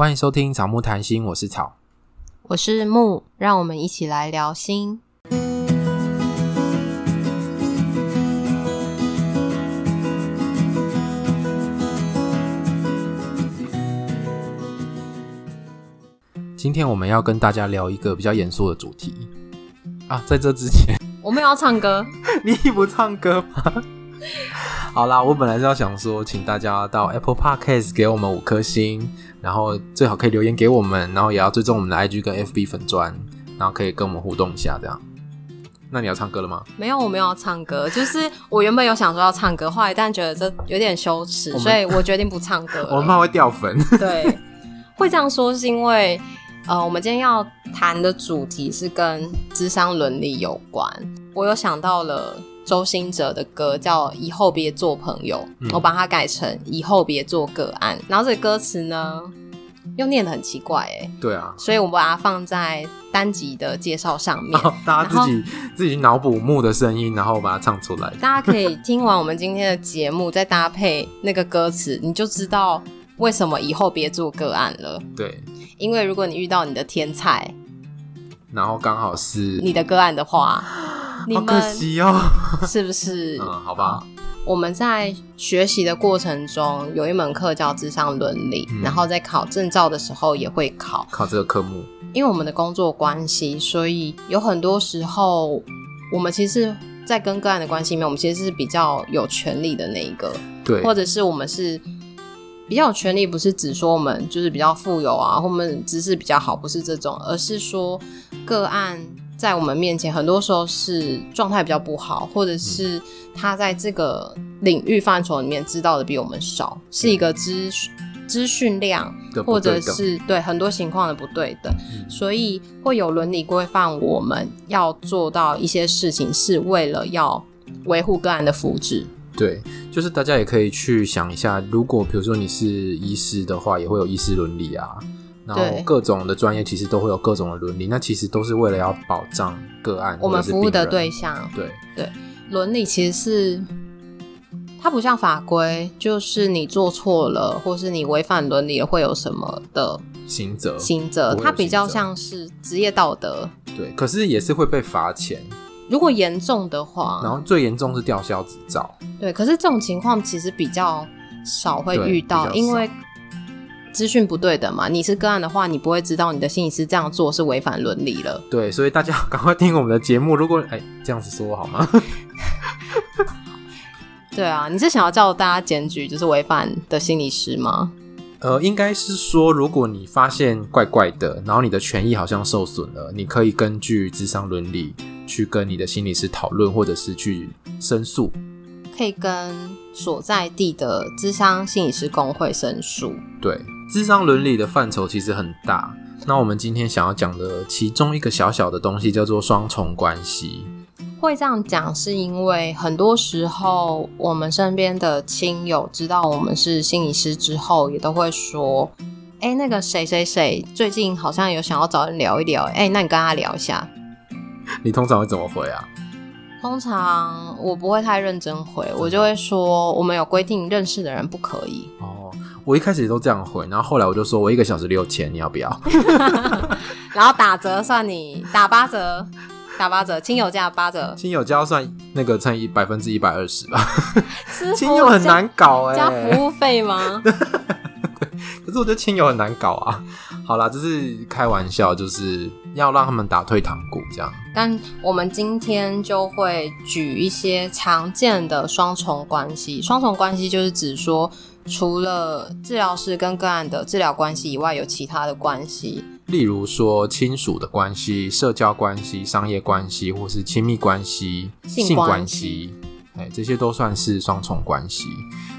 欢迎收听草木谈心，我是草，我是木，让我们一起来聊心。今天我们要跟大家聊一个比较严肃的主题啊，在这之前，我们要唱歌，你不唱歌吗？好啦，我本来是要想说，请大家到 Apple Podcast 给我们五颗星，然后最好可以留言给我们，然后也要追踪我们的 IG 跟 FB 粉砖，然后可以跟我们互动一下，这样。那你要唱歌了吗？没有，我没有要唱歌，就是我原本有想说要唱歌，后来但觉得这有点羞耻，所以我决定不唱歌。我们怕会掉粉。对，会这样说是因为，呃，我们今天要谈的主题是跟智商伦理有关，我有想到了。周兴哲的歌叫《以后别做朋友》，嗯，我把它改成《以后别做个案》。然后这个歌词呢，又念得很奇怪，哎，对啊，所以我们把它放在单集的介绍上面，大家自己自己脑补木的声音，然后把它唱出来。大家可以听完我们今天的节目，再搭配那个歌词，你就知道为什么以后别做个案了。对，因为如果你遇到你的天才，然后刚好是你的个案的话。好可惜哦，是不是？嗯，好吧。我们在学习的过程中，有一门课叫智商伦理，嗯，然后在考证照的时候也会考考这个科目。因为我们的工作关系，所以有很多时候，我们其实，在跟个案的关系里面，我们其实是比较有权利的那一个，对，或者是我们是比较有权利，不是指说我们就是比较富有啊，或我们知识比较好，不是这种，而是说个案。在我们面前，很多时候是状态比较不好，或者是他在这个领域范畴里面知道的比我们少，嗯、是一个资资讯量，或者是对很多情况的不对等，嗯、所以会有伦理规范。我们要做到一些事情，是为了要维护个案的福祉。对，就是大家也可以去想一下，如果比如说你是医师的话，也会有医师伦理啊。然后各种的专业其实都会有各种的伦理，那其实都是为了要保障个案，我们服务的对象。对对，伦理其实是它不像法规，就是你做错了，或是你违反伦理了，会有什么的刑责？刑责，它比较像是职业道德。对，可是也是会被罚钱。如果严重的话，然后最严重是吊销执照。对，可是这种情况其实比较少会遇到，因为。资讯不对的嘛，你是个案的话，你不会知道你的心理师这样做是违反伦理了。对，所以大家赶快听我们的节目。如果哎这样子说好吗？对啊，你是想要叫大家检举就是违反的心理师吗？呃，应该是说，如果你发现怪怪的，然后你的权益好像受损了，你可以根据智商伦理去跟你的心理师讨论，或者是去申诉。可以跟所在地的智商心理师工会申诉。对。咨商伦理的范畴其实很大，那我们今天想要讲的其中一个小小的东西叫做双重关系。会这样讲，是因为很多时候我们身边的亲友知道我们是心理师之后，也都会说：“哎，那个谁谁谁最近好像有想要找人聊一聊，哎，那你跟他聊一下。”你通常会怎么回啊？通常我不会太认真回，我就会说：“我们有规定，认识的人不可以。”哦。我一开始也都这样回，然后后来我就说，我一个小时六千，你要不要？然后打折算你打八折，打八折，亲友价八折，亲友价要算那个乘以百分之一百二十吧。亲友很难搞哎、欸，加服务费吗？可是我觉得亲友很难搞啊。好啦，这是开玩笑，就是要让他们打退堂鼓这样。但我们今天就会举一些常见的双重关系，双重关系就是指说。除了治疗师跟个案的治疗关系以外，有其他的关系，例如说亲属的关系、社交关系、商业关系，或是亲密关系、性关系，哎，这些都算是双重关系。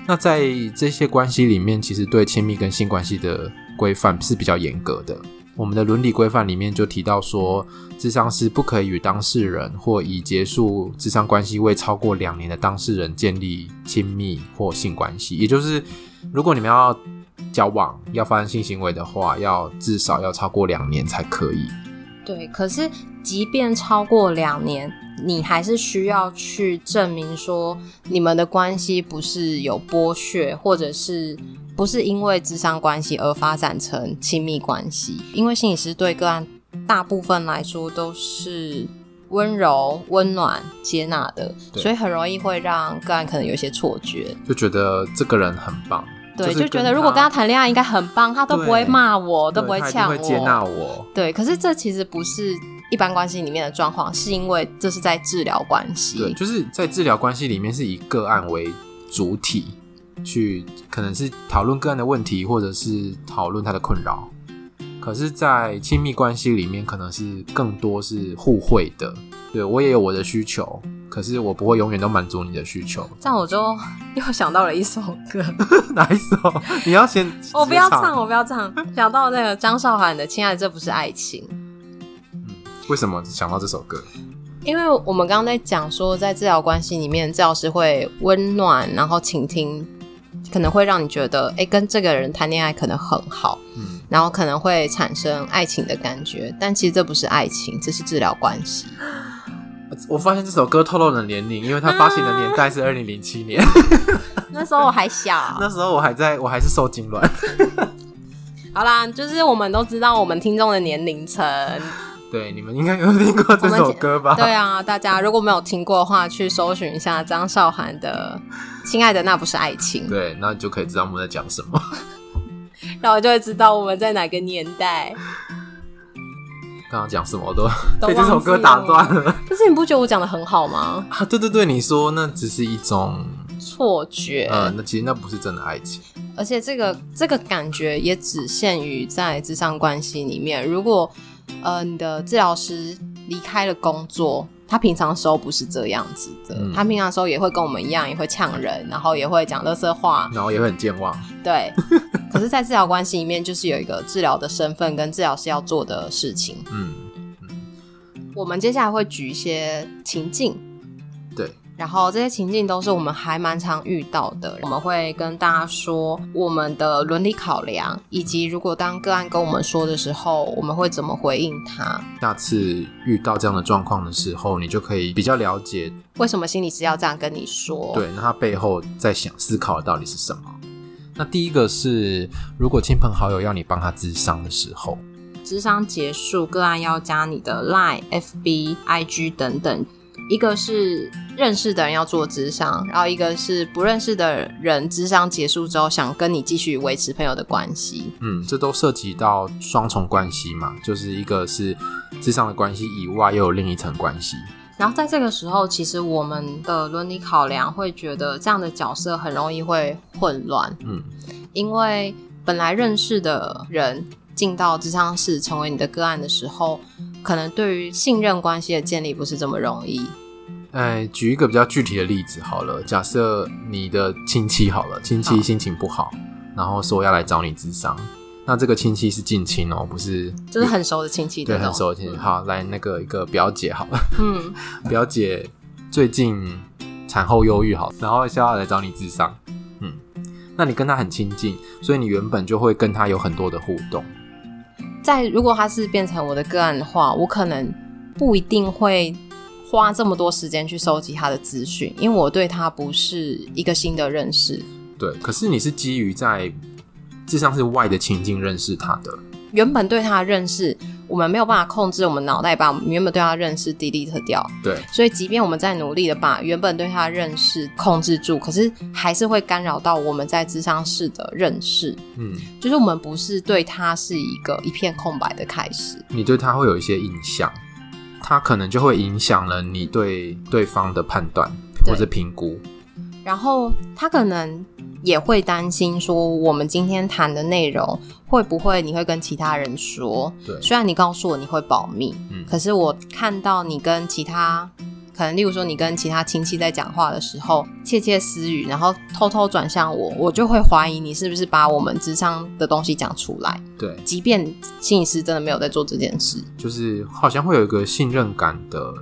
那在这些关系里面，其实对亲密跟性关系的规范是比较严格的。我们的伦理规范里面就提到说，智商师不可以与当事人或已结束智商关系未超过两年的当事人建立亲密或性关系。也就是，如果你们要交往、要发生性行为的话，要至少要超过两年才可以。对，可是即便超过两年，你还是需要去证明说，你们的关系不是有剥削，或者是。不是因为智商关系而发展成亲密关系，因为心理师对个案大部分来说都是温柔、温暖、接纳的，所以很容易会让个案可能有一些错觉，就觉得这个人很棒。对，就觉得如果跟他谈恋爱应该很棒，他都不会骂我，都不会呛我，会接纳我。对，可是这其实不是一般关系里面的状况，是因为这是在治疗关系。对，就是在治疗关系里面是以个案为主体去，可能是讨论个案的问题，或者是讨论他的困扰。可是，在亲密关系里面，可能是更多是互惠的。对，我也有我的需求。可是我不会永远都满足你的需求，这样我就又想到了一首歌，哪一首？你要先，我不要唱，我不要唱。想到那个张韶涵的《亲爱的，这不是爱情》。嗯，为什么想到这首歌？因为我们刚刚在讲说，在治疗关系里面，治疗师会温暖，然后倾听，可能会让你觉得，哎、欸，跟这个人谈恋爱可能很好，嗯，然后可能会产生爱情的感觉，但其实这不是爱情，这是治疗关系。我发现这首歌透露了年龄，因为它发行的年代是二零零七年，那时候我还小，那时候我还在我还是受精卵。好啦，就是我们都知道我们听众的年龄层，对，你们应该有听过这首歌吧？对啊，大家如果没有听过的话，去搜寻一下张韶涵的《亲爱的，那不是爱情》，对，那就可以知道我们在讲什么，然后就会知道我们在哪个年代。刚刚讲什么我都被这首歌打断了。可是你不觉得我讲的很好吗？啊，对对对，你说那只是一种错觉。呃，那其实那不是真的爱情。而且这个这个感觉也只限于在智商关系里面。如果呃你的治疗师离开了工作，他平常的时候不是这样子的。嗯、他平常时候也会跟我们一样，也会呛人，然后也会讲垃圾话，然后也会很健忘。对。可是，在治疗关系里面，就是有一个治疗的身份跟治疗师要做的事情。嗯嗯，我们接下来会举一些情境，对，然后这些情境都是我们还蛮常遇到的。我们会跟大家说我们的伦理考量，以及如果当个案跟我们说的时候，我们会怎么回应他。下次遇到这样的状况的时候，你就可以比较了解为什么心理师要这样跟你说。对，那他背后在想思考的到底是什么？那第一个是，如果亲朋好友要你帮他咨商的时候，咨商结束，个案要加你的 Line、FB、IG 等等。一个是认识的人要做智商，然后一个是不认识的人，智商结束之后想跟你继续维持朋友的关系。嗯，这都涉及到双重关系嘛，就是一个是智商的关系以外，又有另一层关系。然后在这个时候，其实我们的伦理考量会觉得这样的角色很容易会混乱。嗯，因为本来认识的人进到智商室成为你的个案的时候，可能对于信任关系的建立不是这么容易。哎，举一个比较具体的例子好了，假设你的亲戚好了，亲戚心情不好，好然后说要来找你治伤。那这个亲戚是近亲哦，不是，就是很熟的亲戚。对，很熟的亲戚。好，来那个一个表姐好了。嗯，表姐最近产后忧郁，好，然后需要来找你治伤。嗯，那你跟他很亲近，所以你原本就会跟他有很多的互动。在如果他是变成我的个案的话，我可能不一定会花这么多时间去收集他的资讯，因为我对他不是一个新的认识。对，可是你是基于在。实际上是外的情境认识他的，原本对他的认识，我们没有办法控制我们脑袋把我们原本对他的认识 delete 掉。对，所以即便我们在努力的把原本对他的认识控制住，可是还是会干扰到我们在智商室的认识。嗯，就是我们不是对他是一个一片空白的开始，你对他会有一些印象，他可能就会影响了你对对方的判断或者评估，然后他可能。也会担心说，我们今天谈的内容会不会你会跟其他人说？对，虽然你告诉我你会保密，嗯，可是我看到你跟其他，可能例如说你跟其他亲戚在讲话的时候窃窃私语，然后偷偷转向我，我就会怀疑你是不是把我们咨商的东西讲出来。对，即便心理师真的没有在做这件事，就是好像会有一个信任感的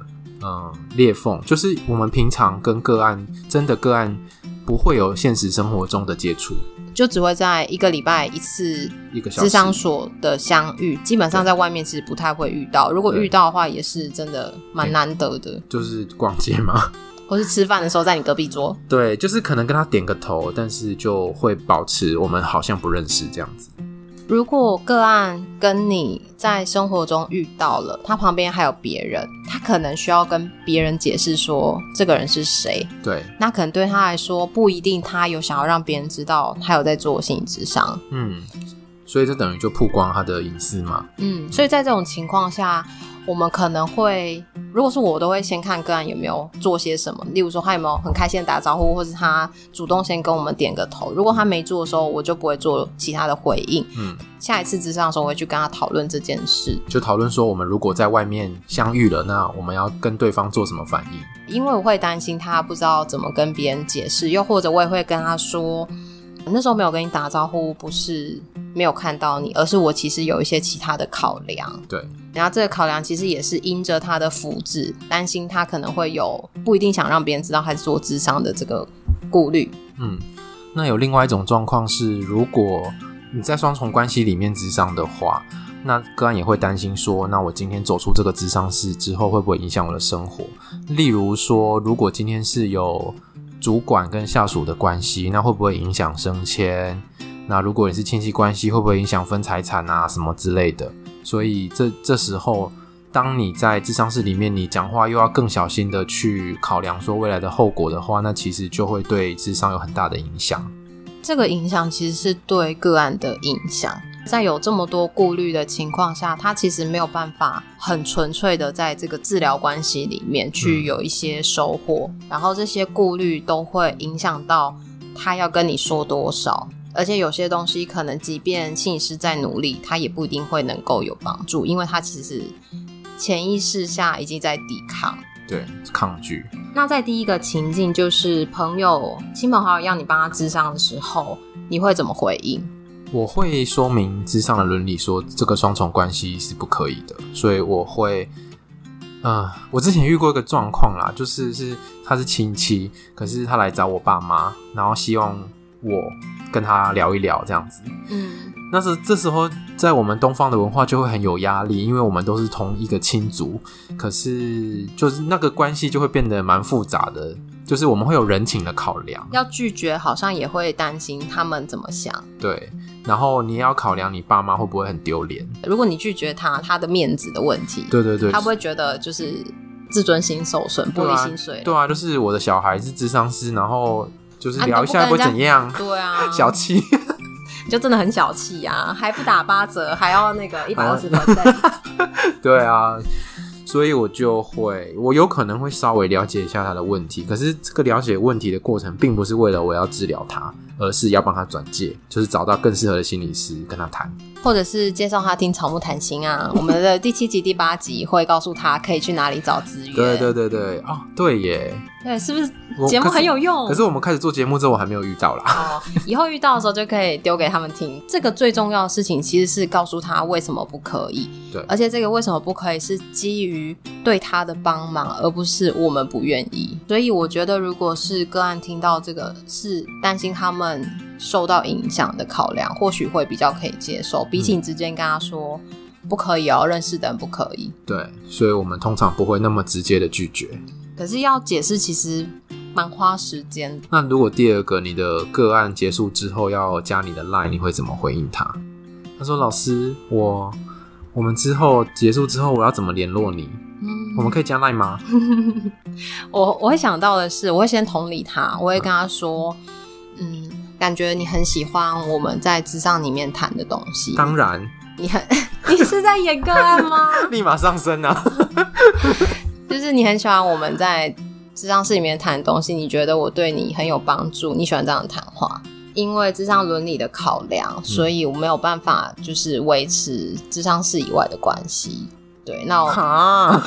嗯裂缝，就是我们平常跟个案真的个案。不会有现实生活中的接触，就只会在一个礼拜一次一个智商所的相遇，基本上在外面其实不太会遇到。如果遇到的话，也是真的蛮难得的。就是逛街吗？或是吃饭的时候在你隔壁桌。对，就是可能跟他点个头，但是就会保持我们好像不认识这样子。如果个案跟你在生活中遇到了，他旁边还有别人，他可能需要跟别人解释说这个人是谁。对，那可能对他来说不一定，他有想要让别人知道他有在做心理智商。嗯，所以这等于就曝光他的隐私嘛。嗯，所以在这种情况下。我们可能会，如果是我，都会先看个案有没有做些什么，例如说他有没有很开心的打招呼，或是他主动先跟我们点个头。如果他没做的时候，我就不会做其他的回应。嗯，下一次咨商的时候，我会去跟他讨论这件事，就讨论说我们如果在外面相遇了，那我们要跟对方做什么反应？因为我会担心他不知道怎么跟别人解释，又或者我也会跟他说。那时候没有跟你打招呼，不是没有看到你，而是我其实有一些其他的考量。对，然后这个考量其实也是因着他的福祉，担心他可能会有不一定想让别人知道他是做智商的这个顾虑。嗯，那有另外一种状况是，如果你在双重关系里面智商的话，那个案也会担心说，那我今天走出这个智商室之后，会不会影响我的生活？例如说，如果今天是有主管跟下属的关系，那会不会影响升迁？那如果你是亲戚关系，会不会影响分财产啊什么之类的？所以这这时候，当你在智商室里面，你讲话又要更小心的去考量说未来的后果的话，那其实就会对智商有很大的影响。这个影响其实是对个案的影响。在有这么多顾虑的情况下，他其实没有办法很纯粹的在这个治疗关系里面去有一些收获，嗯、然后这些顾虑都会影响到他要跟你说多少，而且有些东西可能即便心理师在努力，他也不一定会能够有帮助，因为他其实潜意识下已经在抵抗，对，抗拒。那在第一个情境，就是朋友、亲朋好友要你帮他咨商的时候，你会怎么回应？我会说明之上的伦理，说这个双重关系是不可以的，所以我会，嗯、我之前遇过一个状况啦，就是是他是亲戚，可是他来找我爸妈，然后希望我跟他聊一聊这样子，嗯，那是这时候在我们东方的文化就会很有压力，因为我们都是同一个亲族，可是就是那个关系就会变得蛮复杂的。就是我们会有人情的考量，要拒绝好像也会担心他们怎么想。对，然后你也要考量你爸妈会不会很丢脸。如果你拒绝他，他的面子的问题。对对对，他不会觉得就是自尊心受损，玻璃心碎。对啊，就是我的小孩是智商师，然后就是聊一下会怎样？对啊，小气，就真的很小气啊，还不打八折，还要那个一百二十分。对啊。所以我就会，我有可能会稍微了解一下他的问题，可是这个了解问题的过程，并不是为了我要治疗他，而是要帮他转介，就是找到更适合的心理师跟他谈。或者是介绍他听草木谈心啊，我们的第七集、第八集会告诉他可以去哪里找资源。对对对对，哦，对耶，对，是不是节目很有用？可是，可是我们开始做节目之后，我还没有遇到啦。哦，以后遇到的时候就可以丢给他们听。这个最重要的事情其实是告诉他为什么不可以。对，而且这个为什么不可以是基于对他的帮忙，而不是我们不愿意。所以我觉得，如果是个案听到这个，是担心他们。受到影响的考量，或许会比较可以接受。比起你直接跟他说、嗯、不可以哦，认识的人不可以。对，所以我们通常不会那么直接的拒绝。可是要解释，其实蛮花时间。那如果第二个你的个案结束之后要加你的 line，你会怎么回应他？他说：“老师，我我们之后结束之后，我要怎么联络你？嗯，我们可以加 line 吗？” 我我会想到的是，我会先同理他，我会跟他说：“嗯。”感觉你很喜欢我们在智商里面谈的东西。当然，你很，你是在演个案吗？立马上升啊！就是你很喜欢我们在智商室里面谈的东西，你觉得我对你很有帮助，你喜欢这样的谈话。因为智商伦理的考量，所以我没有办法就是维持智商室以外的关系。对，那我，哈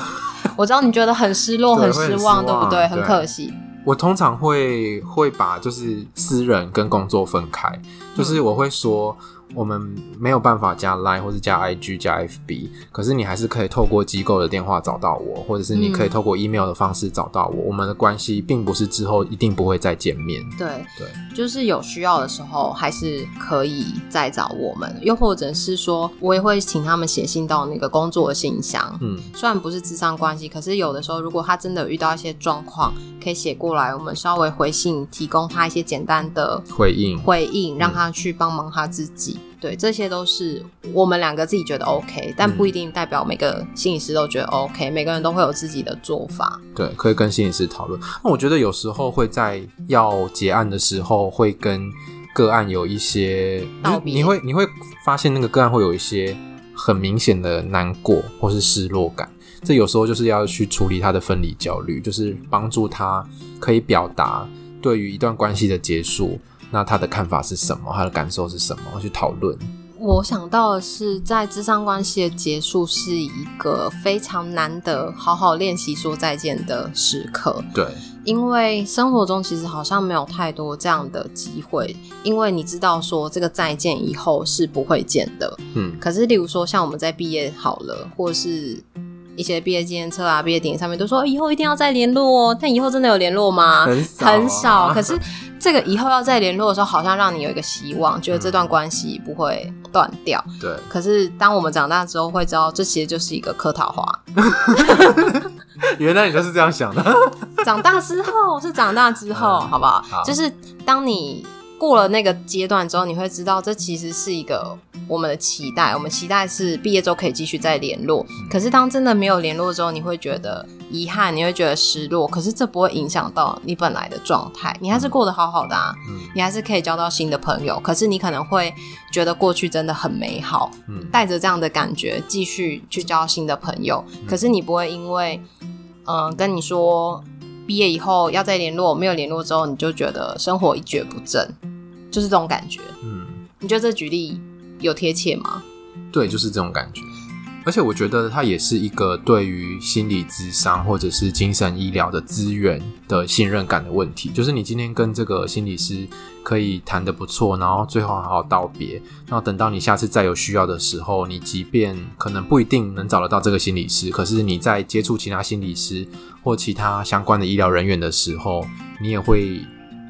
我知道你觉得很失落、很失望，对不对？很可惜。我通常会会把就是私人跟工作分开，就是我会说，我们没有办法加 Line 或是加 IG 加 FB，可是你还是可以透过机构的电话找到我，或者是你可以透过 email 的方式找到我。嗯、我们的关系并不是之后一定不会再见面。对对，就是有需要的时候还是可以再找我们，又或者是说我也会请他们写信到那个工作的信箱。嗯，虽然不是咨商关系，可是有的时候如果他真的遇到一些状况，可以写过来，我们稍微回信，提供他一些简单的回应，回应让他去帮忙他自己。嗯对，这些都是我们两个自己觉得 OK，但不一定代表每个心理师都觉得 OK，嗯。每个人都会有自己的做法。对，可以跟心理师讨论。那我觉得有时候会在要结案的时候，会跟个案有一些。你会你会发现那个个案会有一些很明显的难过或是失落感。这有时候就是要去处理他的分离焦虑，就是帮助他可以表达对于一段关系的结束。那他的看法是什么？他的感受是什么？去讨论。我想到的是，在智商关系的结束是一个非常难得好好练习说再见的时刻。对，因为生活中其实好像没有太多这样的机会，因为你知道说这个再见以后是不会见的。嗯，可是例如说像我们在毕业好了，或是一些毕业纪念册啊、毕业典礼上面都说以后一定要再联络哦，但以后真的有联络吗？很少，很少。可是。这个以后要再联络的时候，好像让你有一个希望，觉得这段关系不会断掉。对。可是当我们长大之后，会知道这其实就是一个客套话。原来你就是这样想的。长大之后是长大之后，嗯、好不好？好。就是当你。过了那个阶段之后，你会知道这其实是一个我们的期待。我们期待是毕业之后可以继续再联络。可是当真的没有联络之后，你会觉得遗憾，你会觉得失落。可是这不会影响到你本来的状态，你还是过得好好的啊。你还是可以交到新的朋友。可是你可能会觉得过去真的很美好，带着这样的感觉继续去交新的朋友。可是你不会因为嗯、呃、跟你说毕业以后要再联络，没有联络之后你就觉得生活一蹶不振。就是这种感觉，嗯，你觉得这举例有贴切吗？对，就是这种感觉。而且我觉得它也是一个对于心理咨商或者是精神医疗的资源的信任感的问题。就是你今天跟这个心理师可以谈得不错，然后最后好好道别，然后等到你下次再有需要的时候，你即便可能不一定能找得到这个心理师，可是你在接触其他心理师或其他相关的医疗人员的时候，你也会。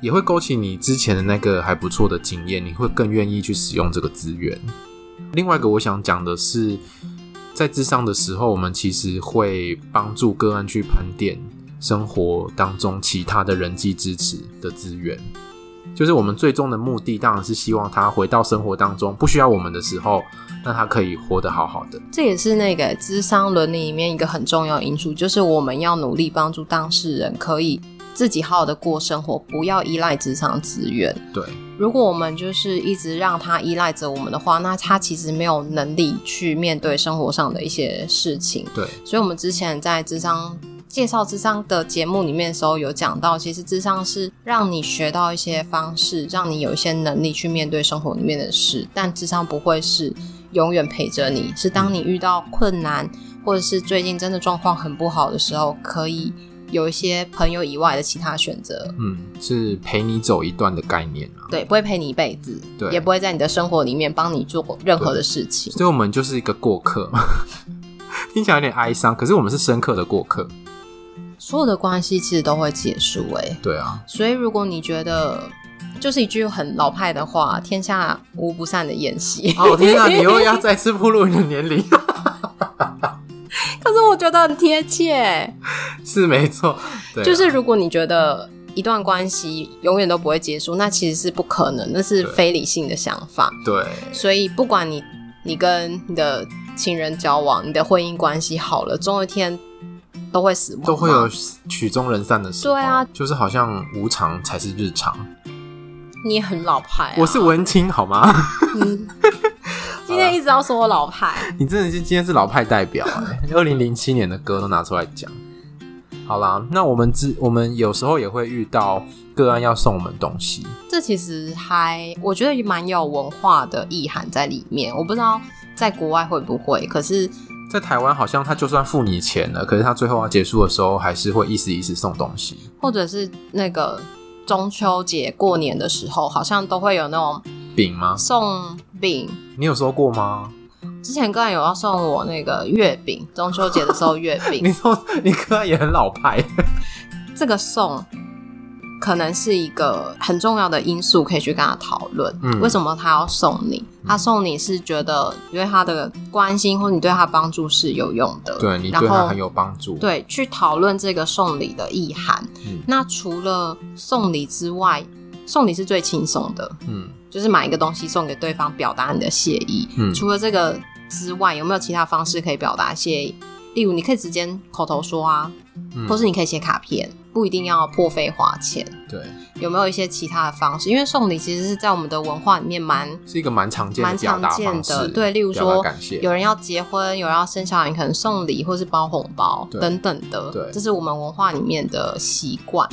也会勾起你之前的那个还不错的经验，你会更愿意去使用这个资源。另外一个我想讲的是，在智商的时候，我们其实会帮助个案去盘点生活当中其他的人际支持的资源。就是我们最终的目的，当然是希望他回到生活当中不需要我们的时候，那他可以活得好好的。这也是那个智商伦理里面一个很重要因素，就是我们要努力帮助当事人可以。自己好好的过生活，不要依赖咨商资源。对，如果我们就是一直让他依赖着我们的话，那他其实没有能力去面对生活上的一些事情。对，所以我们之前在智商介绍智商的节目里面的时候，有讲到，其实智商是让你学到一些方式，让你有一些能力去面对生活里面的事。但智商不会是永远陪着你，是当你遇到困难，或者是最近真的状况很不好的时候，可以。有一些朋友以外的其他选择，嗯，是陪你走一段的概念啊。对，不会陪你一辈子，对，也不会在你的生活里面帮你做任何的事情。所以，我们就是一个过客，听起来有点哀伤，可是我们是深刻的过客。所有的关系其实都会结束，哎，对啊。所以，如果你觉得就是一句很老派的话，“天下无不散的宴席”，哦天啊，你又要再次步入你的年龄。我觉得很贴切，是没错。对，就是如果你觉得一段关系永远都不会结束，那其实是不可能，那是非理性的想法。对，所以不管你你跟你的亲人交往，你的婚姻关系好了，总有一天都会死亡，都会有曲终人散的时候。对啊，就是好像无常才是日常。你也很老派啊，我是文青好吗？嗯。一直要说我老派，你真的是今天是老派代表哎！二零零七年的歌都拿出来讲。好啦，那我们之我们有时候也会遇到个案要送我们东西，这其实还我觉得蛮有文化的意涵在里面。我不知道在国外会不会，可是，在台湾好像他就算付你钱了，可是他最后要结束的时候，还是会意思意思送东西，或者是那个中秋节过年的时候，好像都会有那种。饼吗？送饼，你有收过吗？之前个案有要送我那个月饼，中秋节的时候月饼。你说你个案也很老派，这个送可能是一个很重要的因素，可以去跟他讨论。嗯，为什么他要送你？他送你是觉得因为他的关心或你对他帮助是有用的，对你对他很有帮助。对，去讨论这个送礼的意涵。嗯，那除了送礼之外，送礼是最轻松的。嗯，就是买一个东西送给对方，表达你的谢意。嗯，除了这个。之外，有没有其他方式可以表达谢意？例如，你可以直接口头说啊，嗯、或是你可以写卡片，不一定要破费花钱。对，有没有一些其他的方式？因为送礼其实是在我们的文化里面蛮是一个蛮常见的、蛮常见的。对，例如说，有人要结婚，有人要生小孩，可能送礼或是包红包等等的。对，这是我们文化里面的习惯。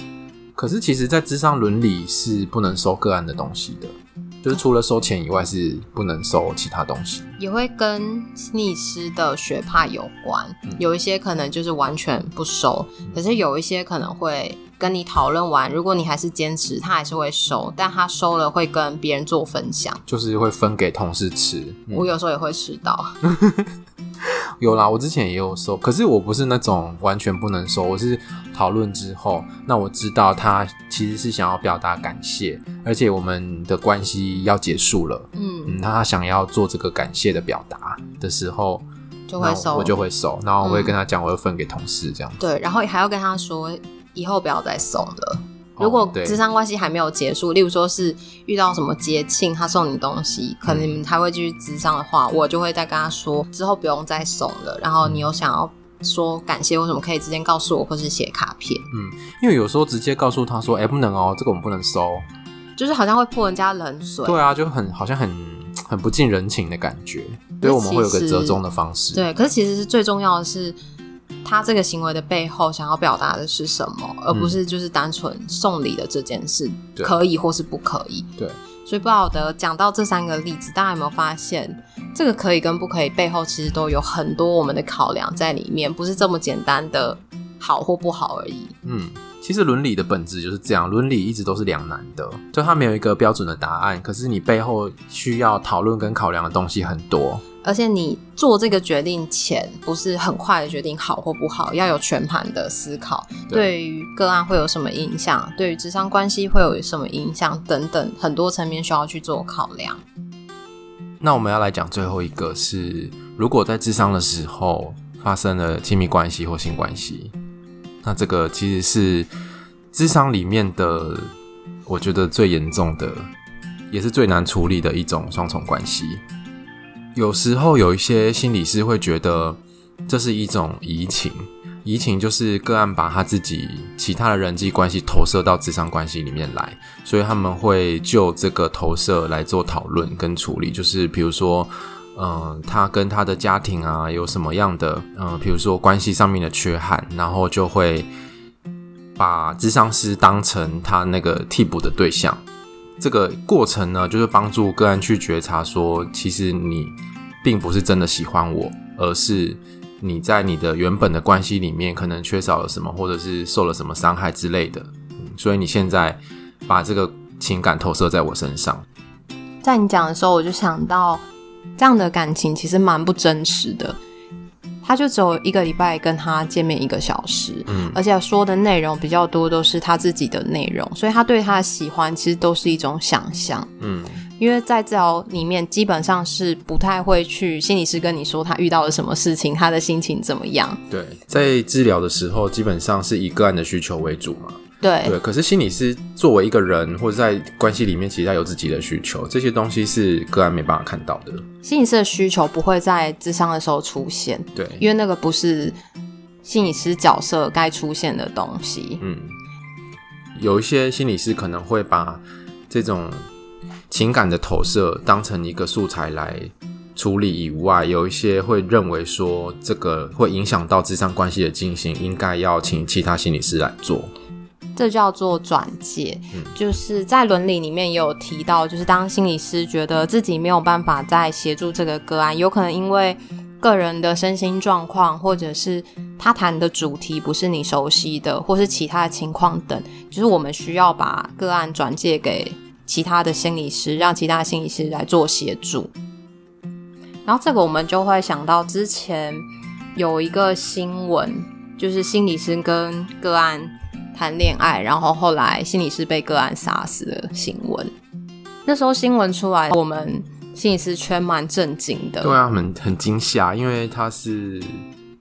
可是，其实，在智商伦理是不能收个案的东西的。就是除了收钱以外，是不能收其他东西。也会跟心理师的学派有关，嗯、有一些可能就是完全不收，嗯、可是有一些可能会跟你讨论完，如果你还是坚持，他还是会收，但他收了会跟别人做分享，就是会分给同事吃。嗯、我有时候也会吃到。有啦，我之前也有收，可是我不是那种完全不能收，我是讨论之后，那我知道他其实是想要表达感谢，而且我们的关系要结束了，嗯，嗯，那他想要做这个感谢的表达的时候，就会收，我就会收，然后我会跟他讲，我会分给同事这样对，然后还要跟他说，以后不要再送了。如果智商关系还没有结束，例如说是遇到什么节庆，他送你东西，可能你们还会继续智商的话，我就会再跟他说，之后不用再送了。然后你有想要说感谢，为什么可以直接告诉我，或是写卡片。嗯，因为有时候直接告诉他说，哎、欸，不能哦，这个我们不能收，就是好像会泼人家冷水。对啊，就很好像很很不近人情的感觉。所以我们会有个折中的方式。对，可是其实是最重要的是。他这个行为的背后想要表达的是什么，而不是就是单纯送礼的这件事可以或是不可以。对，所以不晓得讲到这三个例子，大家有没有发现，这个可以跟不可以背后其实都有很多我们的考量在里面，不是这么简单的好或不好而已。嗯，其实伦理的本质就是这样，伦理一直都是两难的，就它没有一个标准的答案，可是你背后需要讨论跟考量的东西很多。而且你做这个决定前，不是很快的决定好或不好，要有全盘的思考。对于个案会有什么影响？对于智商关系会有什么影响？等等，很多层面需要去做考量。那我们要来讲最后一个是，如果在智商的时候发生了亲密关系或性关系，那这个其实是智商里面的，我觉得最严重的，也是最难处理的一种双重关系。有时候有一些心理师会觉得这是一种移情，移情就是个案把他自己其他的人际关系投射到智商关系里面来，所以他们会就这个投射来做讨论跟处理。就是比如说，嗯、他跟他的家庭啊有什么样的，嗯、比如说关系上面的缺憾，然后就会把智商师当成他那个替补的对象。这个过程呢，就是帮助个案去觉察说，其实你。并不是真的喜欢我，而是你在你的原本的关系里面可能缺少了什么，或者是受了什么伤害之类的，所以你现在把这个情感投射在我身上。在你讲的时候，我就想到这样的感情其实蛮不真实的。他就只有一个礼拜跟他见面一个小时，嗯，而且说的内容比较多都是他自己的内容，所以他对他的喜欢其实都是一种想象，嗯。因为在治疗里面，基本上是不太会去心理师跟你说他遇到了什么事情，他的心情怎么样。对，在治疗的时候，基本上是以个案的需求为主嘛。对对，可是心理师作为一个人，或者在关系里面，其实他有自己的需求，这些东西是个案没办法看到的。心理师的需求不会在智商的时候出现，对，因为那个不是心理师角色该出现的东西。嗯，有一些心理师可能会把这种。情感的投射当成一个素材来处理以外，有一些会认为说这个会影响到智商关系的进行，应该要请其他心理师来做。这叫做转介，嗯、就是在伦理里面也有提到，就是当心理师觉得自己没有办法再协助这个个案，有可能因为个人的身心状况，或者是他谈的主题不是你熟悉的，或是其他的情况等，就是我们需要把个案转介给。其他的心理师，让其他的心理师来做协助。然后这个我们就会想到之前有一个新闻，就是心理师跟个案谈恋爱，然后后来心理师被个案杀死的新闻。那时候新闻出来，我们心理师圈蛮震惊的。对啊，很很惊吓，因为他是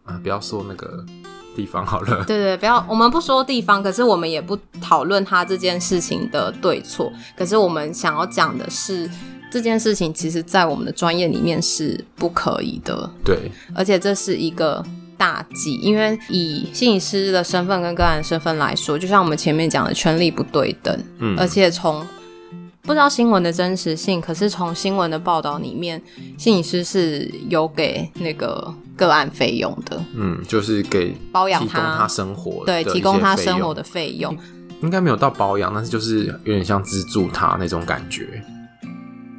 啊，不要说那个地方好了。对对，不要，我们不说地方，可是我们也不讨论他这件事情的对错。可是我们想要讲的是。这件事情其实，在我们的专业里面是不可以的。对，而且这是一个大忌，因为以心理师的身份跟个案身份来说，就像我们前面讲的，权力不对等。嗯，而且从不知道新闻的真实性，可是从新闻的报道里面，心理师是有给那个个案费用的。嗯，就是给包养他，提供他生活，对，提供他生活的费用。应该没有到包养，但是就是有点像资助他那种感觉。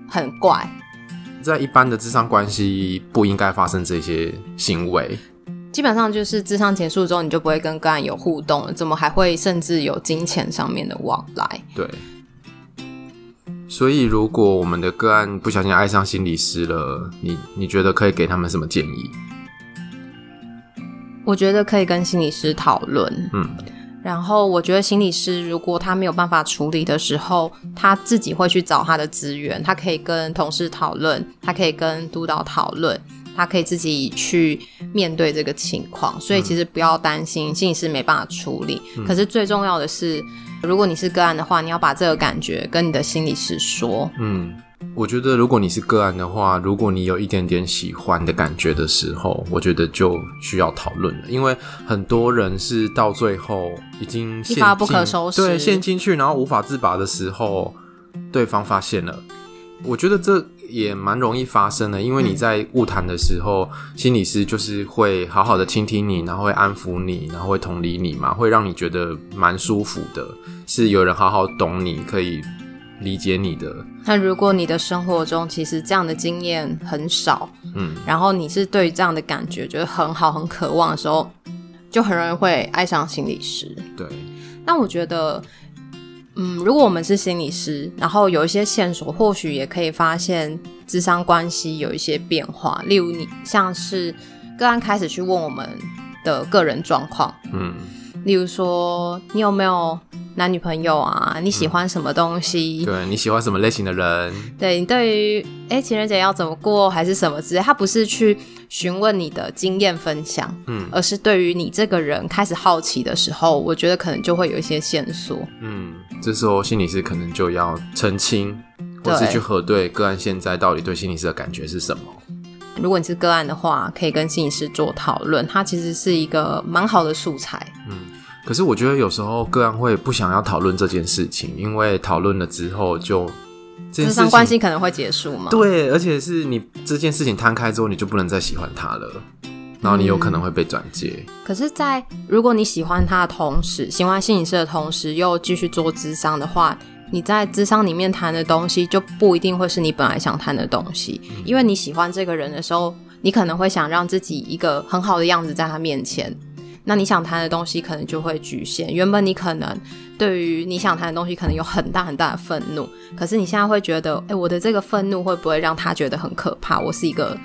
很怪，在一般的智商关系不应该发生这些行为。基本上就是智商结束之后，你就不会跟个案有互动了，怎么还会甚至有金钱上面的往来？对。所以，如果我们的个案不小心爱上心理师了，你你觉得可以给他们什么建议？我觉得可以跟心理师讨论。嗯。然后我觉得心理师如果他没有办法处理的时候，他自己会去找他的资源，他可以跟同事讨论，他可以跟督导讨论，他可以自己去面对这个情况。所以其实不要担心心理师没办法处理。嗯。可是最重要的是，如果你是个案的话，你要把这个感觉跟你的心理师说。嗯。我觉得，如果你是个案的话，如果你有一点点喜欢的感觉的时候，我觉得就需要讨论了。因为很多人是到最后已经陷一发不可收拾，对，陷进去，然后无法自拔的时候，对方发现了。我觉得这也蛮容易发生的，因为你在晤谈的时候，嗯，心理师就是会好好的倾听你，然后会安抚你，然后会同理你嘛，会让你觉得蛮舒服的，是有人好好懂你，可以。理解你的。那如果你的生活中其实这样的经验很少，嗯，然后你是对于这样的感觉觉得很好、很渴望的时候，就很容易会爱上心理师。对。那我觉得，嗯，如果我们是心理师，然后有一些线索，或许也可以发现智商关系有一些变化。例如，你像是个案开始去问我们的个人状况，嗯，例如说你有没有。男女朋友啊，你喜欢什么东西？嗯、对，你喜欢什么类型的人？对，你对于哎情人节要怎么过，还是什么之类，他不是去询问你的经验分享，嗯，而是对于你这个人开始好奇的时候，我觉得可能就会有一些线索。嗯，这时候心理师可能就要澄清，或是去核对个案现在到底对心理师的感觉是什么。如果你是个案的话，可以跟心理师做讨论，它其实是一个蛮好的素材。嗯。可是我觉得有时候个案会不想要讨论这件事情，因为讨论了之后就，智商关系可能会结束嘛。对，而且是你这件事情摊开之后，你就不能再喜欢他了，然后你有可能会被转介。嗯。可是，在如果你喜欢他的同时，喜欢心理师的同时，又继续做智商的话，你在智商里面谈的东西就不一定会是你本来想谈的东西，嗯，因为你喜欢这个人的时候，你可能会想让自己一个很好的样子在他面前。那你想谈的东西可能就会局限。原本你可能对于你想谈的东西可能有很大很大的愤怒，可是你现在会觉得，哎，我的这个愤怒会不会让他觉得很可怕？我是一个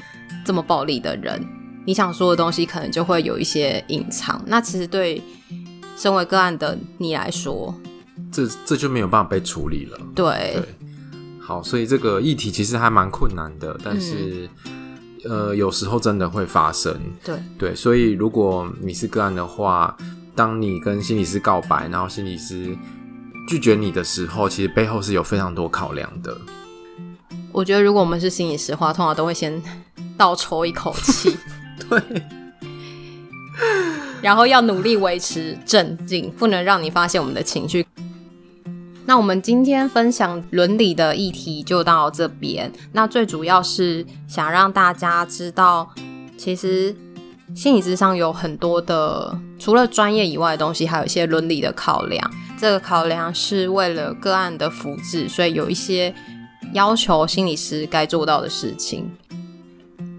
这么暴力的人。你想说的东西可能就会有一些隐藏。那其实对身为个案的你来说，这这就没有办法被处理了。对，对，好，所以这个议题其实还蛮困难的，但是。嗯呃，有时候真的会发生，对对，所以如果你是个案的话，当你跟心理师告白，然后心理师拒绝你的时候，其实背后是有非常多考量的。我觉得，如果我们是心理师的话，通常都会先倒抽一口气，对，然后要努力维持镇静，不能让你发现我们的情绪。那我们今天分享伦理的议题就到这边。那最主要是想让大家知道，其实心理咨商有很多的，除了专业以外的东西，还有一些伦理的考量。这个考量是为了个案的福祉，所以有一些要求心理师该做到的事情。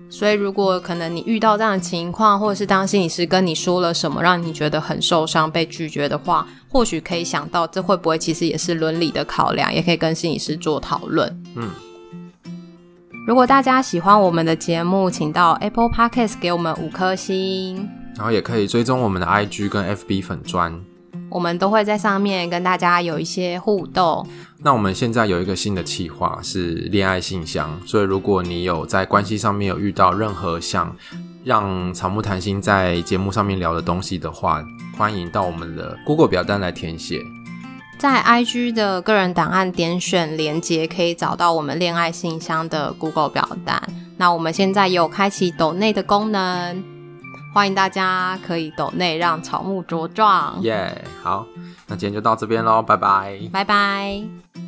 所以，如果可能你遇到这样的情况，或者是当心理师跟你说了什么，让你觉得很受伤、被拒绝的话，或许可以想到，这会不会其实也是伦理的考量，也可以跟心理师做讨论。嗯。如果大家喜欢我们的节目，请到 Apple Podcast 给我们五颗星，然后也可以追踪我们的 IG 跟 FB 粉砖，我们都会在上面跟大家有一些互动。那我们现在有一个新的企划是恋爱信箱，所以如果你有在关系上面有遇到任何想让草木谈心在节目上面聊的东西的话，欢迎到我们的 Google 表单来填写。在 IG 的个人档案点选连接，可以找到我们恋爱信箱的 Google 表单。那我们现在有开启抖内的功能，欢迎大家可以抖内让草木茁壮。耶，yeah, 好，那今天就到这边喽，拜拜，拜拜。